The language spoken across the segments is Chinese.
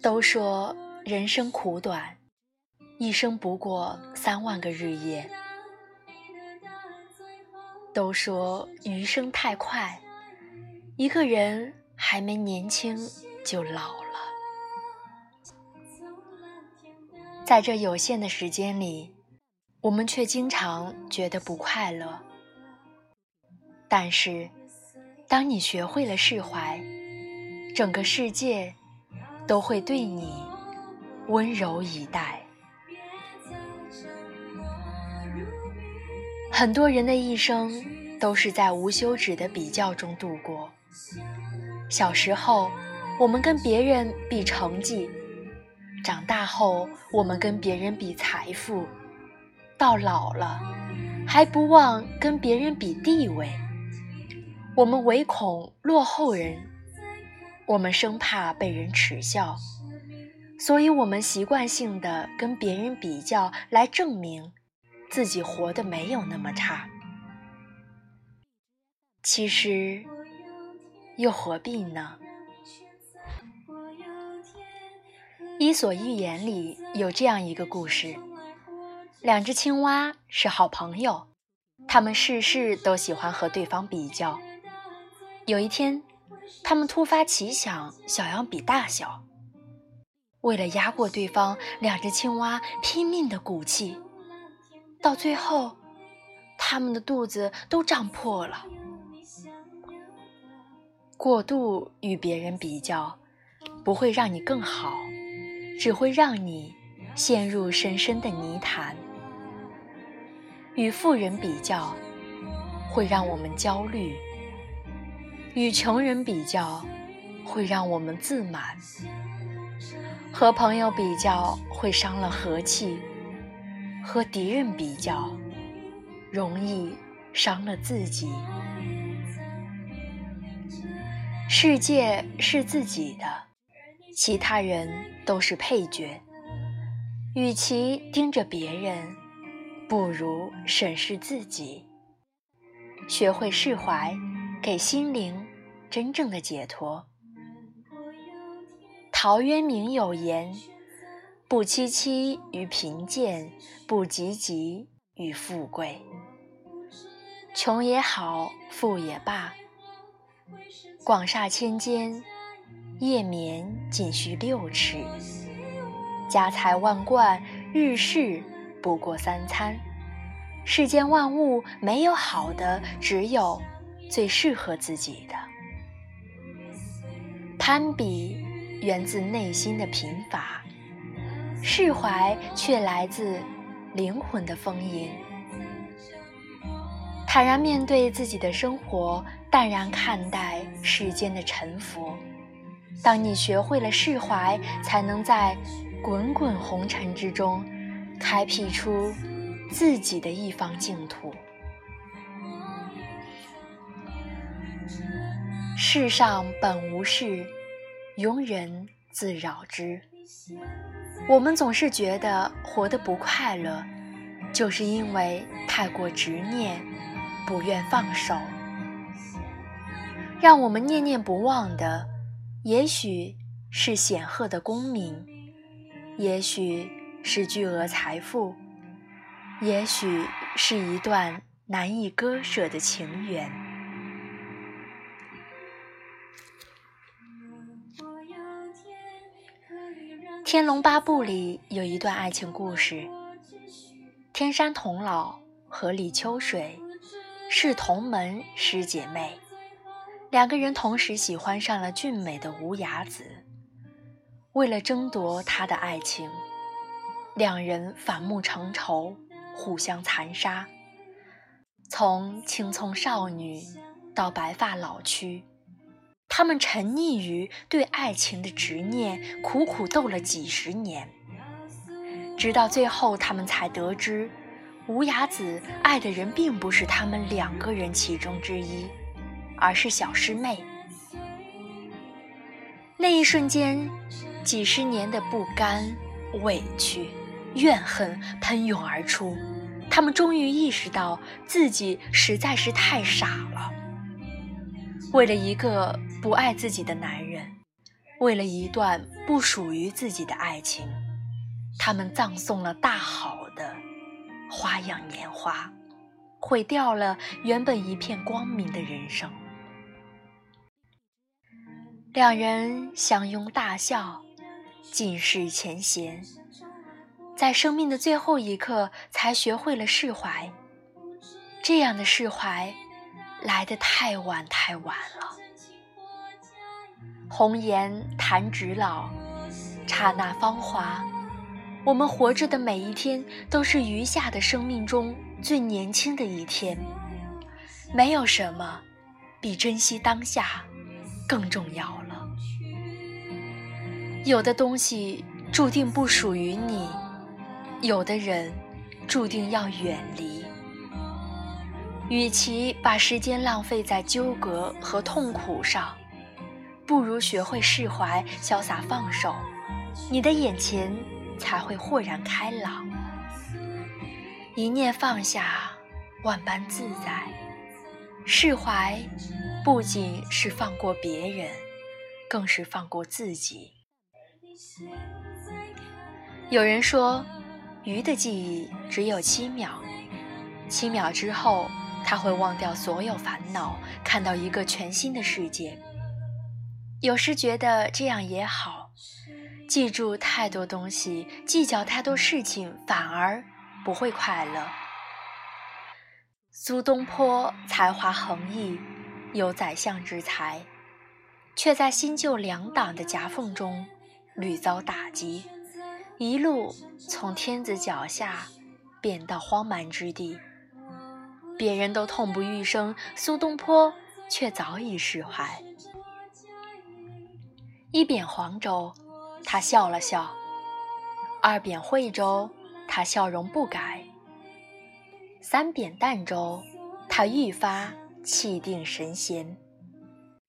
都说人生苦短，一生不过三万个日夜。都说余生太快，一个人还没年轻就老了。在这有限的时间里，我们却经常觉得不快乐。但是，当你学会了释怀，整个世界都会对你温柔以待。很多人的一生都是在无休止的比较中度过。小时候，我们跟别人比成绩；长大后，我们跟别人比财富；到老了，还不忘跟别人比地位。我们唯恐落后人，我们生怕被人耻笑，所以我们习惯性的跟别人比较，来证明自己活得没有那么差。其实，又何必呢？《伊索寓言》里有这样一个故事：两只青蛙是好朋友，它们事事都喜欢和对方比较。有一天，他们突发奇想，想要比大小。为了压过对方，两只青蛙拼命的鼓气，到最后，他们的肚子都胀破了。过度与别人比较，不会让你更好，只会让你陷入深深的泥潭。与富人比较，会让我们焦虑。与穷人比较，会让我们自满；和朋友比较，会伤了和气；和敌人比较，容易伤了自己。世界是自己的，其他人都是配角。与其盯着别人，不如审视自己，学会释怀。给心灵真正的解脱。陶渊明有言：“不戚戚于贫贱，不汲汲于富贵。穷也好，富也罢，广厦千间，夜眠仅需六尺；家财万贯，日食不过三餐。世间万物没有好的，只有。”最适合自己的攀比，源自内心的贫乏；释怀却来自灵魂的丰盈。坦然面对自己的生活，淡然看待世间的沉浮。当你学会了释怀，才能在滚滚红尘之中，开辟出自己的一方净土。世上本无事，庸人自扰之。我们总是觉得活得不快乐，就是因为太过执念，不愿放手。让我们念念不忘的，也许是显赫的功名，也许是巨额财富，也许是一段难以割舍的情缘。《天龙八部》里有一段爱情故事：天山童姥和李秋水是同门师姐妹，两个人同时喜欢上了俊美的无崖子。为了争夺他的爱情，两人反目成仇，互相残杀。从青葱少女到白发老躯。他们沉溺于对爱情的执念，苦苦斗了几十年，直到最后，他们才得知，无崖子爱的人并不是他们两个人其中之一，而是小师妹。那一瞬间，几十年的不甘、委屈、怨恨喷涌而出，他们终于意识到自己实在是太傻了。为了一个不爱自己的男人，为了一段不属于自己的爱情，他们葬送了大好的花样年华，毁掉了原本一片光明的人生。两人相拥大笑，尽释前嫌，在生命的最后一刻才学会了释怀。这样的释怀。来得太晚太晚了。红颜弹指老，刹那芳华。我们活着的每一天，都是余下的生命中最年轻的一天。没有什么比珍惜当下更重要了。有的东西注定不属于你，有的人注定要远离。与其把时间浪费在纠葛和痛苦上，不如学会释怀、潇洒放手，你的眼前才会豁然开朗。一念放下，万般自在。释怀，不仅是放过别人，更是放过自己。有人说，鱼的记忆只有七秒，七秒之后。他会忘掉所有烦恼，看到一个全新的世界。有时觉得这样也好，记住太多东西，计较太多事情，反而不会快乐。苏东坡才华横溢，有宰相之才，却在新旧两党的夹缝中屡遭打击，一路从天子脚下贬到荒蛮之地。别人都痛不欲生，苏东坡却早已释怀。一贬黄州，他笑了笑；二贬惠州，他笑容不改；三贬儋州，他愈发气定神闲。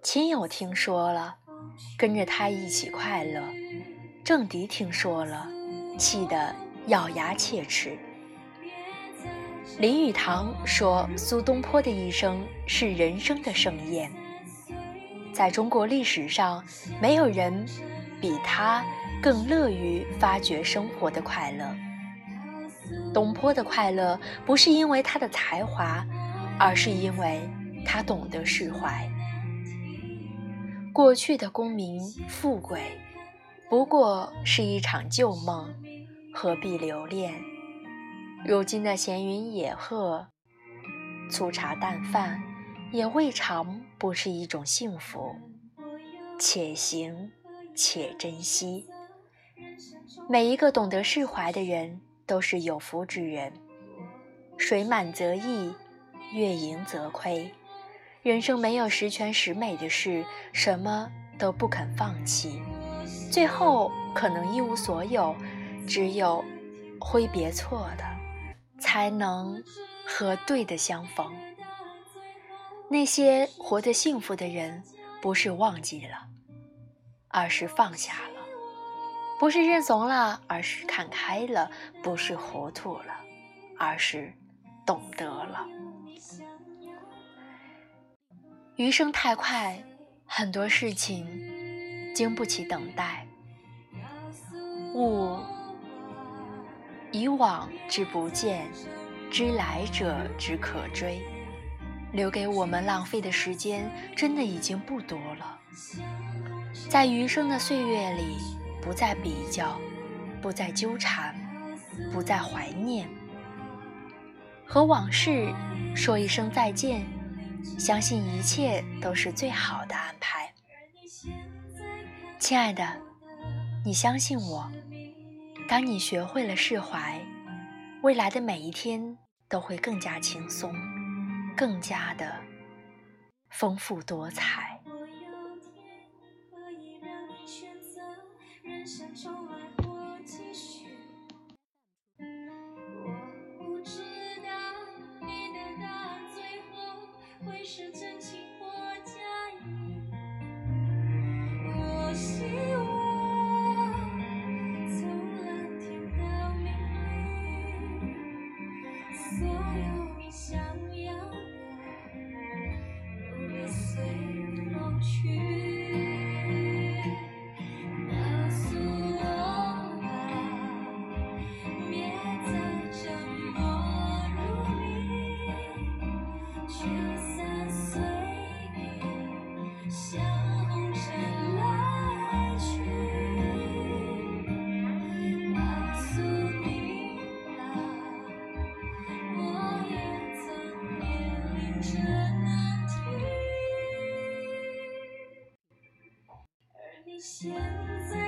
亲友听说了，跟着他一起快乐；政敌听说了，气得咬牙切齿。林语堂说：“苏东坡的一生是人生的盛宴，在中国历史上，没有人比他更乐于发掘生活的快乐。东坡的快乐不是因为他的才华，而是因为他懂得释怀。过去的功名富贵，不过是一场旧梦，何必留恋？”如今的闲云野鹤、粗茶淡饭，也未尝不是一种幸福。且行且珍惜。每一个懂得释怀的人，都是有福之人。水满则溢，月盈则亏。人生没有十全十美的事，什么都不肯放弃，最后可能一无所有，只有挥别错的。才能和对的相逢。那些活得幸福的人，不是忘记了，而是放下了；不是认怂了，而是看开了；不是糊涂了，而是懂得了。余生太快，很多事情经不起等待。勿。以往之不见，知来者之可追。留给我们浪费的时间，真的已经不多了。在余生的岁月里，不再比较，不再纠缠，不再怀念，和往事说一声再见。相信一切都是最好的安排。亲爱的，你相信我。当你学会了释怀，未来的每一天都会更加轻松，更加的丰富多彩。现在